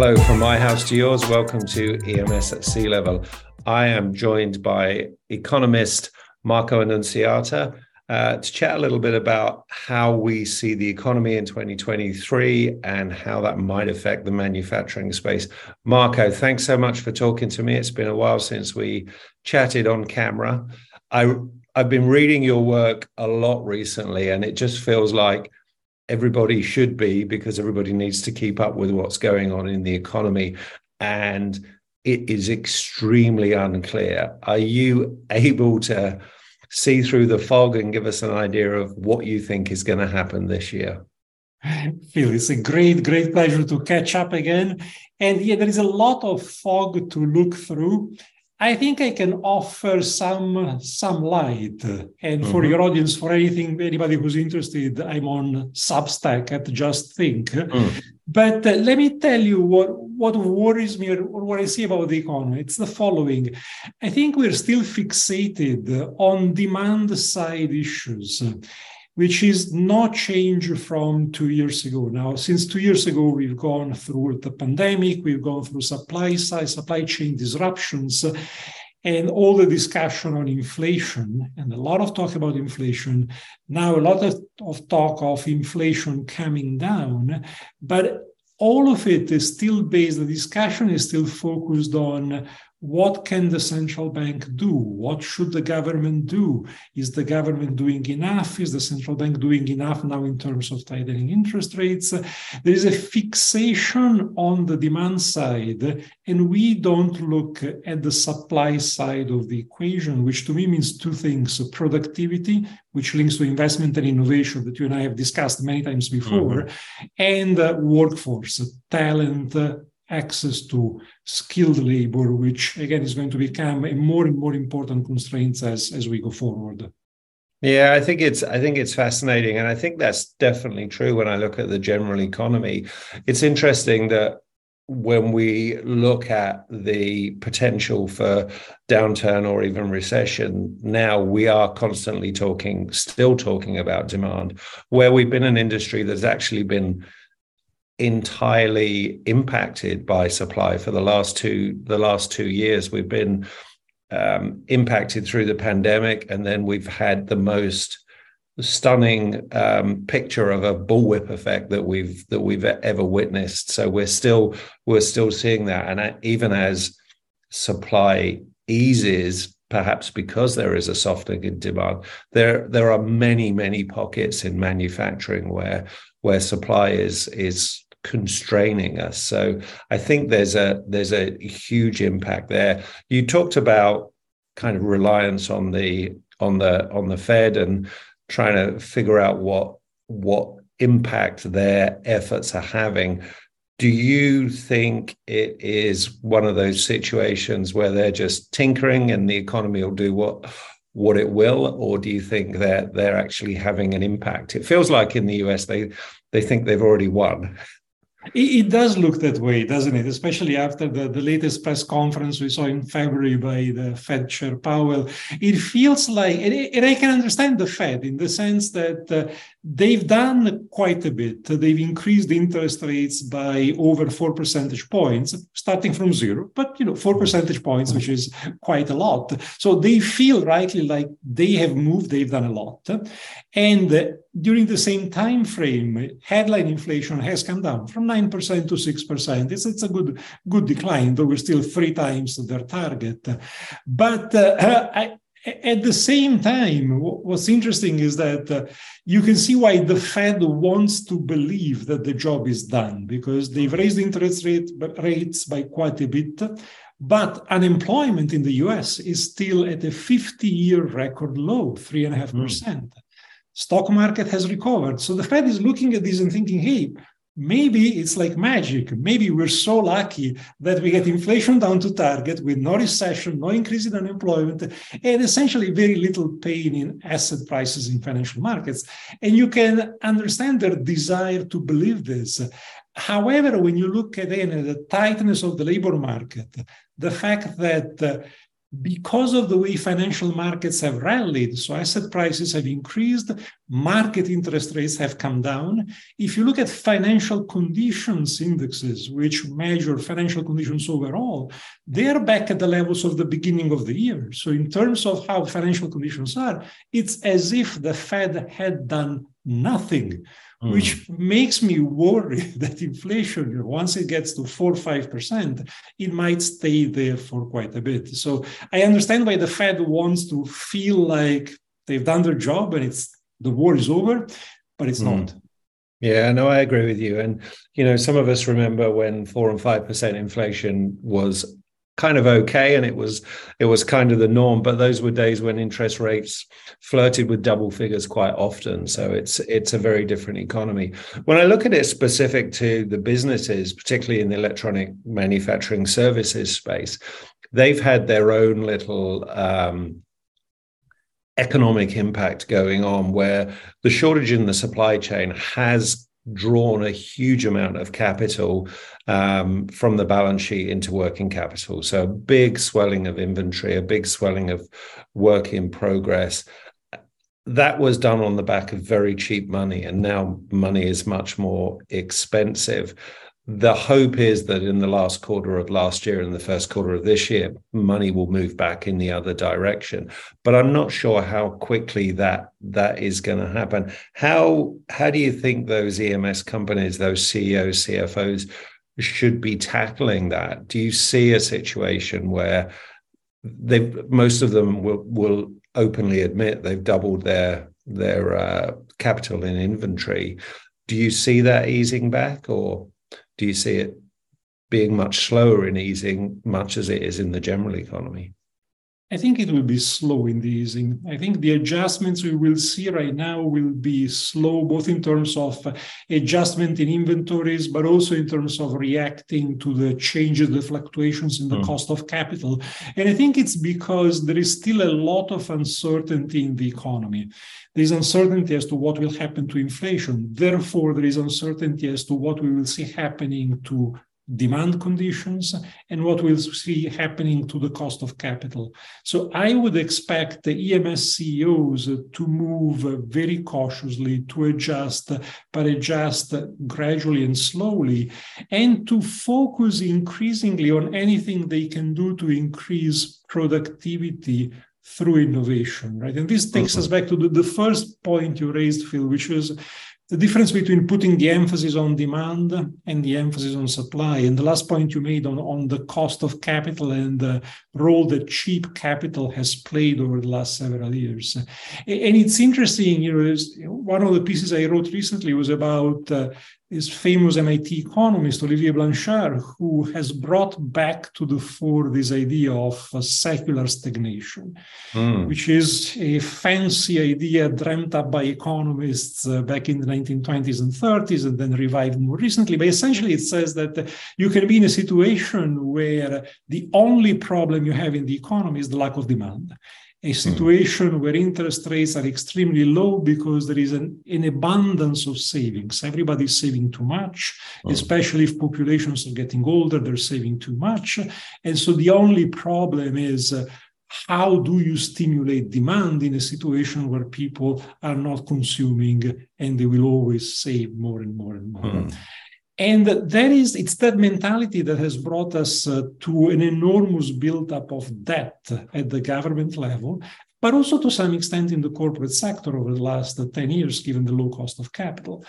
Hello from my house to yours. Welcome to EMS at C-Level. I am joined by economist Marco Annunziata uh, to chat a little bit about how we see the economy in 2023 and how that might affect the manufacturing space. Marco, thanks so much for talking to me. It's been a while since we chatted on camera. I I've been reading your work a lot recently, and it just feels like everybody should be because everybody needs to keep up with what's going on in the economy. And it is extremely unclear. Are you able to see through the fog and give us an idea of what you think is going to happen this year? Phil, it's a great, great pleasure to catch up again. And yeah, there is a lot of fog to look through. I think I can offer some some light. And for mm-hmm. your audience, for anything, anybody who's interested, I'm on Substack at Just Think. Mm. But uh, let me tell you what, what worries me or what I see about the economy. It's the following. I think we're still fixated on demand side issues which is no change from two years ago. Now, since two years ago, we've gone through the pandemic, we've gone through supply side, supply chain disruptions, and all the discussion on inflation, and a lot of talk about inflation. Now, a lot of, of talk of inflation coming down, but all of it is still based, the discussion is still focused on what can the central bank do? What should the government do? Is the government doing enough? Is the central bank doing enough now in terms of tightening interest rates? There is a fixation on the demand side, and we don't look at the supply side of the equation, which to me means two things productivity, which links to investment and innovation that you and I have discussed many times before, mm-hmm. and uh, workforce, talent, access to skilled labor, which again is going to become a more and more important constraint as, as we go forward. Yeah, I think it's I think it's fascinating, and I think that's definitely true when I look at the general economy. It's interesting that when we look at the potential for downturn or even recession, now we are constantly talking, still talking about demand, where we've been an industry that's actually been entirely impacted by supply for the last two the last two years. We've been um, impacted through the pandemic, and then we've had the most stunning um, picture of a bullwhip effect that we've that we've ever witnessed. So we're still we're still seeing that, and even as supply eases, perhaps because there is a softening in demand, there there are many many pockets in manufacturing where where supply is is constraining us. So I think there's a there's a huge impact there. You talked about kind of reliance on the on the on the Fed and trying to figure out what what impact their efforts are having. Do you think it is one of those situations where they're just tinkering and the economy will do what what it will, or do you think that they're actually having an impact? It feels like in the US they they think they've already won. It, does look that way, doesn't it? Especially after the, the latest press conference we saw in February by the Fed Chair Powell. It feels like, and I can understand the Fed in the sense that uh, they've done quite a bit. They've increased interest rates by over four percentage points, starting from zero, but you know, four percentage points, which is quite a lot. So they feel rightly like they have moved, they've done a lot. And during the same time frame, headline inflation has come down from 9% to 6%. It's, it's a good, good decline, though we're still three times their target. But uh, I, at the same time, what's interesting is that uh, you can see why the Fed wants to believe that the job is done because they've raised interest rate, rates by quite a bit. But unemployment in the US is still at a 50 year record low, 3.5%. Mm stock market has recovered. So the Fed is looking at this and thinking, hey, maybe it's like magic. Maybe we're so lucky that we get inflation down to target with no recession, no increase in unemployment, and essentially very little pain in asset prices in financial markets. And you can understand their desire to believe this. However, when you look at the tightness of the labor market, the fact that uh, because of the way financial markets have rallied, so asset prices have increased, market interest rates have come down. If you look at financial conditions indexes, which measure financial conditions overall, they're back at the levels of the beginning of the year. So, in terms of how financial conditions are, it's as if the Fed had done nothing. Mm. Which makes me worry that inflation, once it gets to four or five percent, it might stay there for quite a bit. So I understand why the Fed wants to feel like they've done their job and it's the war is over, but it's mm. not. Yeah, no, I agree with you. And you know, some of us remember when four and five percent inflation was kind of okay and it was it was kind of the norm but those were days when interest rates flirted with double figures quite often. So it's it's a very different economy. When i look at it specific to the businesses particularly in the electronic manufacturing services space they've had their own little um, economic impact going on where the shortage in the supply chain has drawn a huge amount of capital um, from the balance sheet into working capital. So, a big swelling of inventory, a big swelling of work in progress. That was done on the back of very cheap money, and now money is much more expensive the hope is that in the last quarter of last year and the first quarter of this year, money will move back in the other direction. But I'm not sure how quickly that that is going to happen. How how do you think those EMS companies, those CEOs, CFOs, should be tackling that? Do you see a situation where they most of them will will openly admit they've doubled their their uh, capital in inventory? Do you see that easing back or? Do you see it being much slower in easing, much as it is in the general economy? I think it will be slow in the easing. I think the adjustments we will see right now will be slow, both in terms of adjustment in inventories, but also in terms of reacting to the changes, the fluctuations in the mm. cost of capital. And I think it's because there is still a lot of uncertainty in the economy. There is uncertainty as to what will happen to inflation. Therefore, there is uncertainty as to what we will see happening to demand conditions and what we'll see happening to the cost of capital. So I would expect the EMS CEOs to move very cautiously, to adjust, but adjust gradually and slowly, and to focus increasingly on anything they can do to increase productivity through innovation, right? And this takes us mm-hmm. back to the, the first point you raised, Phil, which was the difference between putting the emphasis on demand and the emphasis on supply. And the last point you made on, on the cost of capital and the role that cheap capital has played over the last several years. And it's interesting, you know, one of the pieces I wrote recently was about uh, this famous MIT economist, Olivier Blanchard, who has brought back to the fore this idea of secular stagnation, mm. which is a fancy idea dreamt up by economists uh, back in the 1920s and 30s and then revived more recently. But essentially, it says that you can be in a situation where the only problem you have in the economy is the lack of demand a situation mm. where interest rates are extremely low because there is an, an abundance of savings. Everybody is saving too much, mm. especially if populations are getting older, they're saving too much. And so the only problem is uh, how do you stimulate demand in a situation where people are not consuming and they will always save more and more and more? Mm. And that is, it's that mentality that has brought us uh, to an enormous buildup of debt at the government level, but also to some extent in the corporate sector over the last uh, 10 years, given the low cost of capital.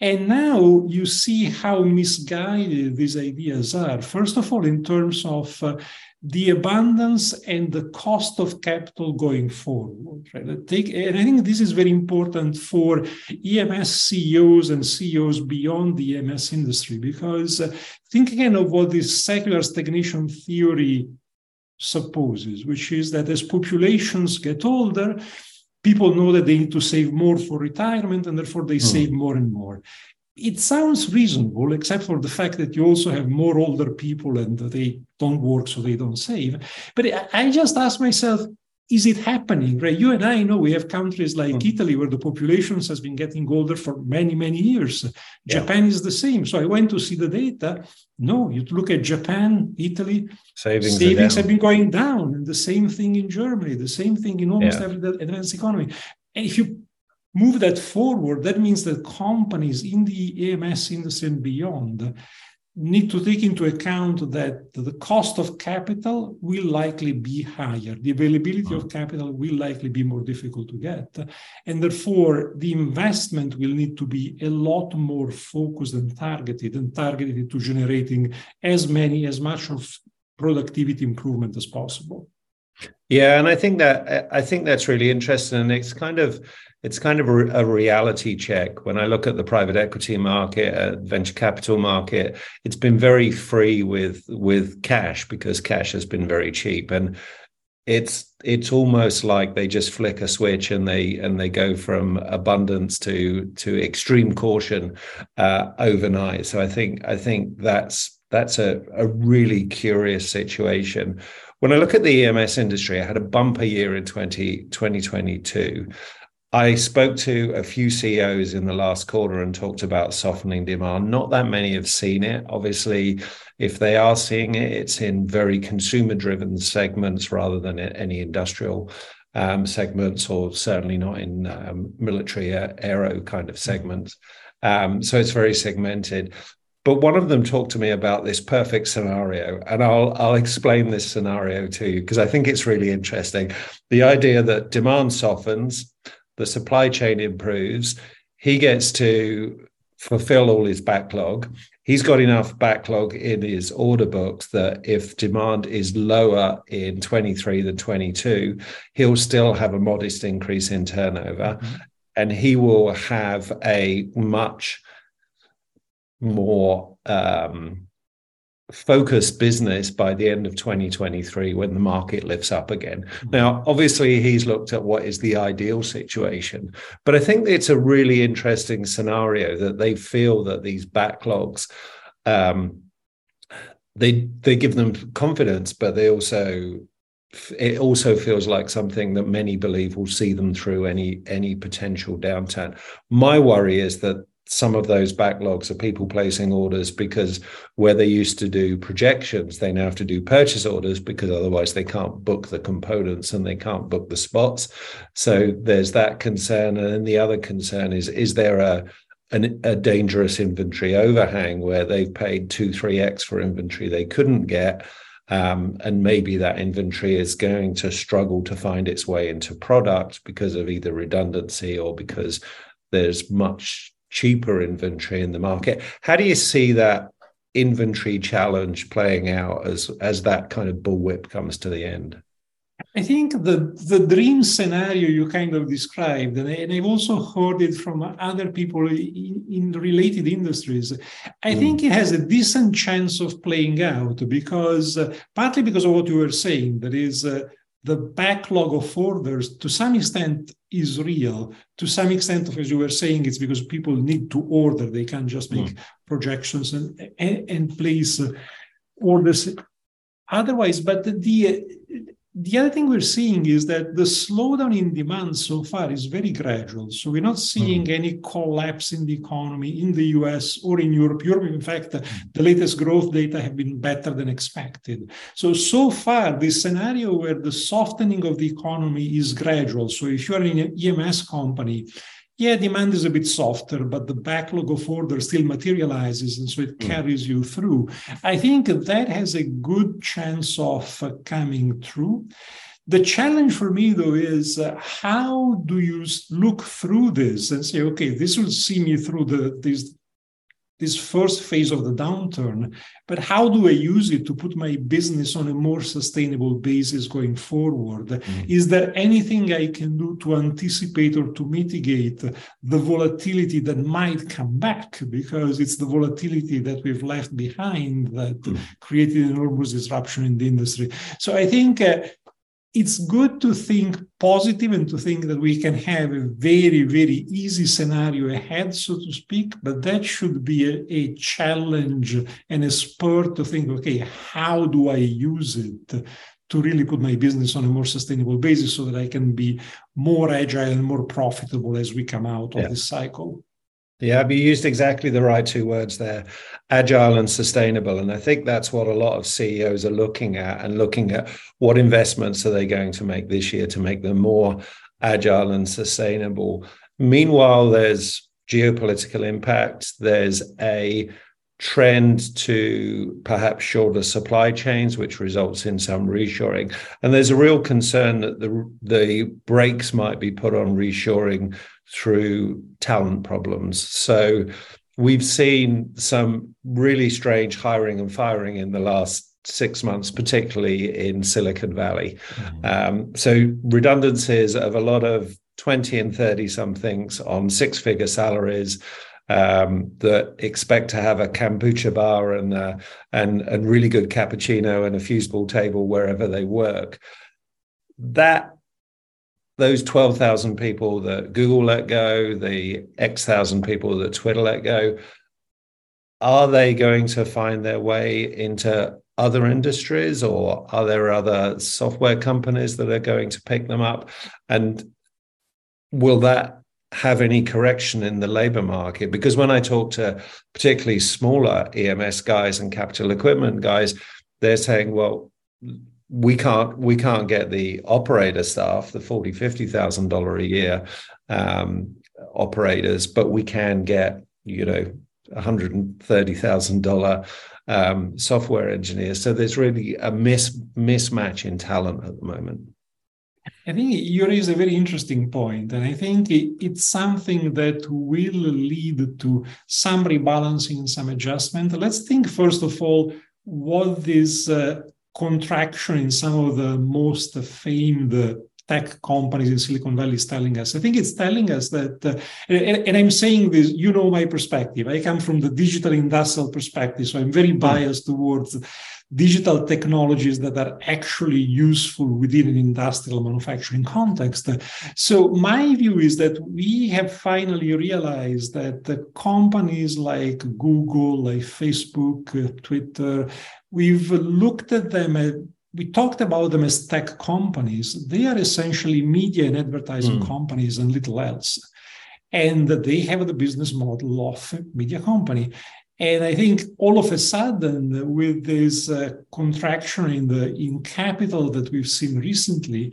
And now you see how misguided these ideas are. First of all, in terms of uh, the abundance and the cost of capital going forward. Right? Take, and I think this is very important for EMS CEOs and CEOs beyond the EMS industry, because uh, think again of what this secular stagnation theory supposes, which is that as populations get older, people know that they need to save more for retirement and therefore they mm. save more and more it sounds reasonable, except for the fact that you also have more older people and they don't work, so they don't save. But I just ask myself, is it happening? Right? You and I know we have countries like mm. Italy where the population has been getting older for many, many years. Yeah. Japan is the same. So I went to see the data. No, you look at Japan, Italy, savings, savings have been going down. And the same thing in Germany, the same thing in almost yeah. every advanced economy. And if you move that forward, that means that companies in the EMS industry and beyond need to take into account that the cost of capital will likely be higher. The availability of mm. capital will likely be more difficult to get. And therefore, the investment will need to be a lot more focused and targeted and targeted to generating as many, as much of productivity improvement as possible. Yeah, and I think that I think that's really interesting, and it's kind of it's kind of a, a, reality check when I look at the private equity market, uh, venture capital market. It's been very free with with cash because cash has been very cheap, and it's it's almost like they just flick a switch and they and they go from abundance to to extreme caution uh, overnight. So I think I think that's that's a, a really curious situation. When I look at the EMS industry, I had a bumper year in 20, 2022. I spoke to a few CEOs in the last quarter and talked about softening demand. Not that many have seen it. Obviously, if they are seeing it, it's in very consumer driven segments rather than any industrial um, segments, or certainly not in um, military aero kind of segments. Um, so it's very segmented. But one of them talked to me about this perfect scenario, and I'll I'll explain this scenario to you because I think it's really interesting. The idea that demand softens, the supply chain improves, he gets to fulfill all his backlog. He's got enough backlog in his order books that if demand is lower in 23 than 22, he'll still have a modest increase in turnover. Mm-hmm. And he will have a much more um, focused business by the end of 2023 when the market lifts up again. Mm-hmm. Now, obviously, he's looked at what is the ideal situation, but I think it's a really interesting scenario that they feel that these backlogs. Um, they they give them confidence, but they also it also feels like something that many believe will see them through any any potential downturn. My worry is that some of those backlogs are people placing orders because where they used to do projections, they now have to do purchase orders because otherwise they can't book the components and they can't book the spots. So there's that concern. And then the other concern is is there a an, a dangerous inventory overhang where they've paid two, three X for inventory they couldn't get? Um, and maybe that inventory is going to struggle to find its way into product because of either redundancy or because there's much cheaper inventory in the market. How do you see that inventory challenge playing out as as that kind of bullwhip comes to the end? I think the the dream scenario you kind of described, and, I, and I've also heard it from other people in, in related industries. I mm. think it has a decent chance of playing out because uh, partly because of what you were saying, that is. Uh, the backlog of orders to some extent is real. To some extent, as you were saying, it's because people need to order. They can't just make mm. projections and, and, and place orders otherwise. But the, the the other thing we're seeing is that the slowdown in demand so far is very gradual. So we're not seeing mm. any collapse in the economy in the US or in Europe. Europe, in fact, mm. the latest growth data have been better than expected. So, so far, this scenario where the softening of the economy is gradual. So if you're in an EMS company, yeah, demand is a bit softer, but the backlog of orders still materializes, and so it mm. carries you through. I think that has a good chance of uh, coming through. The challenge for me, though, is uh, how do you look through this and say, okay, this will see me through the these this first phase of the downturn, but how do I use it to put my business on a more sustainable basis going forward? Mm. Is there anything I can do to anticipate or to mitigate the volatility that might come back? Because it's the volatility that we've left behind that mm. created enormous disruption in the industry. So I think. Uh, it's good to think positive and to think that we can have a very, very easy scenario ahead, so to speak, but that should be a, a challenge and a spur to think, okay, how do I use it to really put my business on a more sustainable basis so that I can be more agile and more profitable as we come out of yeah. this cycle? Yeah, you used exactly the right two words there agile and sustainable. And I think that's what a lot of CEOs are looking at and looking at what investments are they going to make this year to make them more agile and sustainable. meanwhile, there's geopolitical impact. There's a trend to perhaps shorter supply chains, which results in some reshoring. And there's a real concern that the, the brakes might be put on reshoring through talent problems. So we've seen some really strange hiring and firing in the last six months, particularly in Silicon Valley. Mm-hmm. Um, so redundancies of a lot of 20 and 30 somethings on six figure salaries um, that expect to have a kombucha bar and uh, and and really good cappuccino and a foosball table wherever they work. That those 12,000 people that Google let go, the X thousand people that Twitter let go, are they going to find their way into other industries or are there other software companies that are going to pick them up? And will that have any correction in the labor market because when i talk to particularly smaller ems guys and capital equipment guys they're saying well we can't we can't get the operator staff the 40 50000 dollar a year um, operators but we can get you know 130000 dollar um, software engineers so there's really a mis- mismatch in talent at the moment I think you raise a very interesting point, and I think it's something that will lead to some rebalancing, and some adjustment. Let's think first of all what this uh, contraction in some of the most famed tech companies in Silicon Valley is telling us. I think it's telling us that, uh, and, and, I'm saying this, you know my perspective. I come from the digital industrial perspective, so I'm very hmm. biased towards digital technologies that are actually useful within an industrial manufacturing context. So, my view is that we have finally realized that the companies like Google, like Facebook, uh, Twitter, we've looked at them at we talked about them as tech companies. They are essentially media and advertising mm. companies and little else. And they have the business model of a media company. And I think all of a sudden, with this uh, contraction in the in capital that we've seen recently,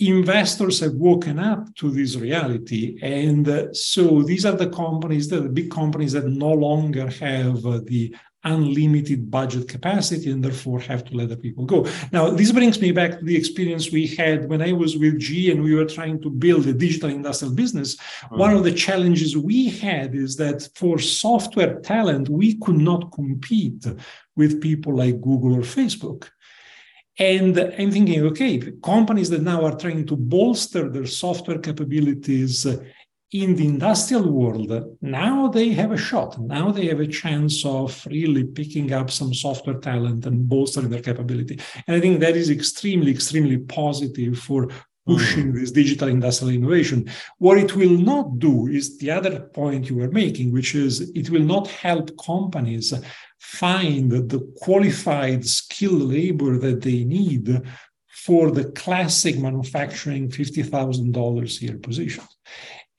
investors have woken up to this reality. And uh, so these are the companies, the big companies that no longer have uh, the unlimited budget capacity and therefore have to let the people go. Now, this brings me back to the experience we had when I was with GE and we were trying to build a digital industrial business. Mm-hmm. One of the challenges we had is that for software talent, we could not compete with people like Google or Facebook. And I'm thinking, okay, companies that now are trying to bolster their software capabilities in the industrial world, now they have a shot. Now they have a chance of really picking up some software talent and bolstering their capability. And I think that is extremely, extremely positive for pushing mm. this digital industrial innovation. What it will not do is the other point you were making, which is it will not help companies find the qualified skilled labor that they need for the classic manufacturing $50,000 a year position.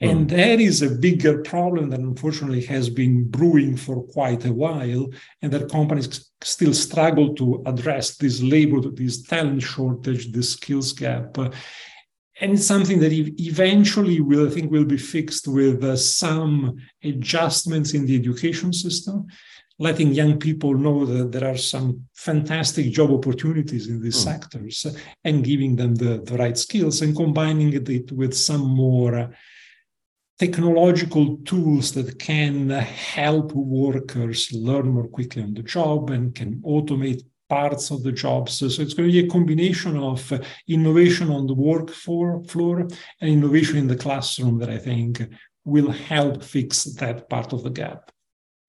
And hmm. that is a bigger problem that unfortunately has been brewing for quite a while, and that companies still struggle to address this labor, this talent shortage, this skills gap. and it's something that eventually will, I think, will be fixed with uh, some adjustments in the education system, letting young people know that there are some fantastic job opportunities in these mm. sectors, and giving them the, the right skills, and combining it with some more technological tools that can help workers learn more quickly on the job and can automate parts of the jobs. So, it's going to be a combination of uh, innovation on the work floor and innovation in the classroom that I think will help fix that part of the gap.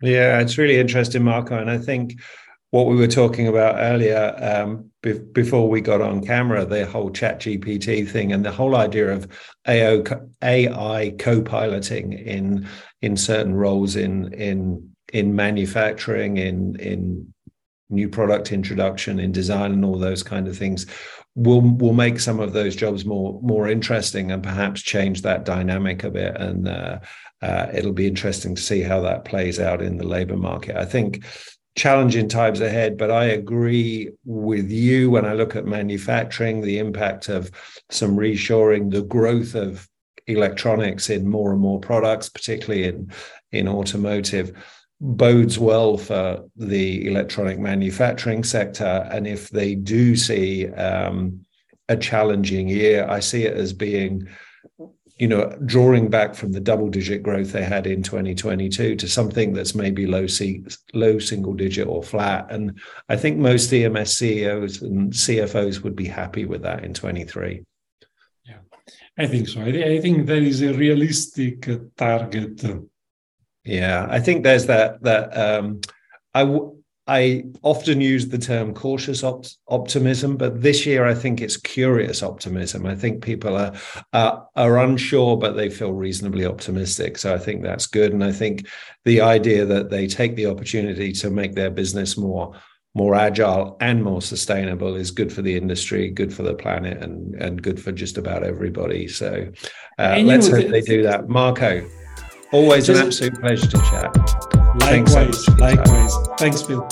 Yeah, it's really interesting, Marco. And I think what we were talking about earlier um, be- before we got on camera, the whole ChatGPT thing and the whole idea of AI co-piloting in in certain roles in in in manufacturing, in in new product introduction, in design, and all those kind of things will will make some of those jobs more more interesting and perhaps change that dynamic a bit. And uh, uh, it'll be interesting to see how that plays out in the labor market. I think challenging times ahead. But I agree with you when I look at manufacturing, the impact of some reshoring, the growth of electronics in more and more products, particularly in in automotive, bodes well for the electronic manufacturing sector. And if they do see um, a challenging year, I see it as being you know, drawing back from the double digit growth they had in 2022 to something that's maybe low C, low single digit or flat. And I think most EMS CEOs and CFOs would be happy with that in 23. Yeah, I think so. I, think that is a realistic target. Yeah, I think there's that that um, I w- I often use the term cautious op- optimism, but this year I think it's curious optimism. I think people are, are are unsure, but they feel reasonably optimistic. So I think that's good, and I think the idea that they take the opportunity to make their business more more agile and more sustainable is good for the industry, good for the planet, and and good for just about everybody. So uh, let's hope they do that. Marco, always an absolute pleasure to chat. Likewise, Thanks likewise. Thanks, Phil.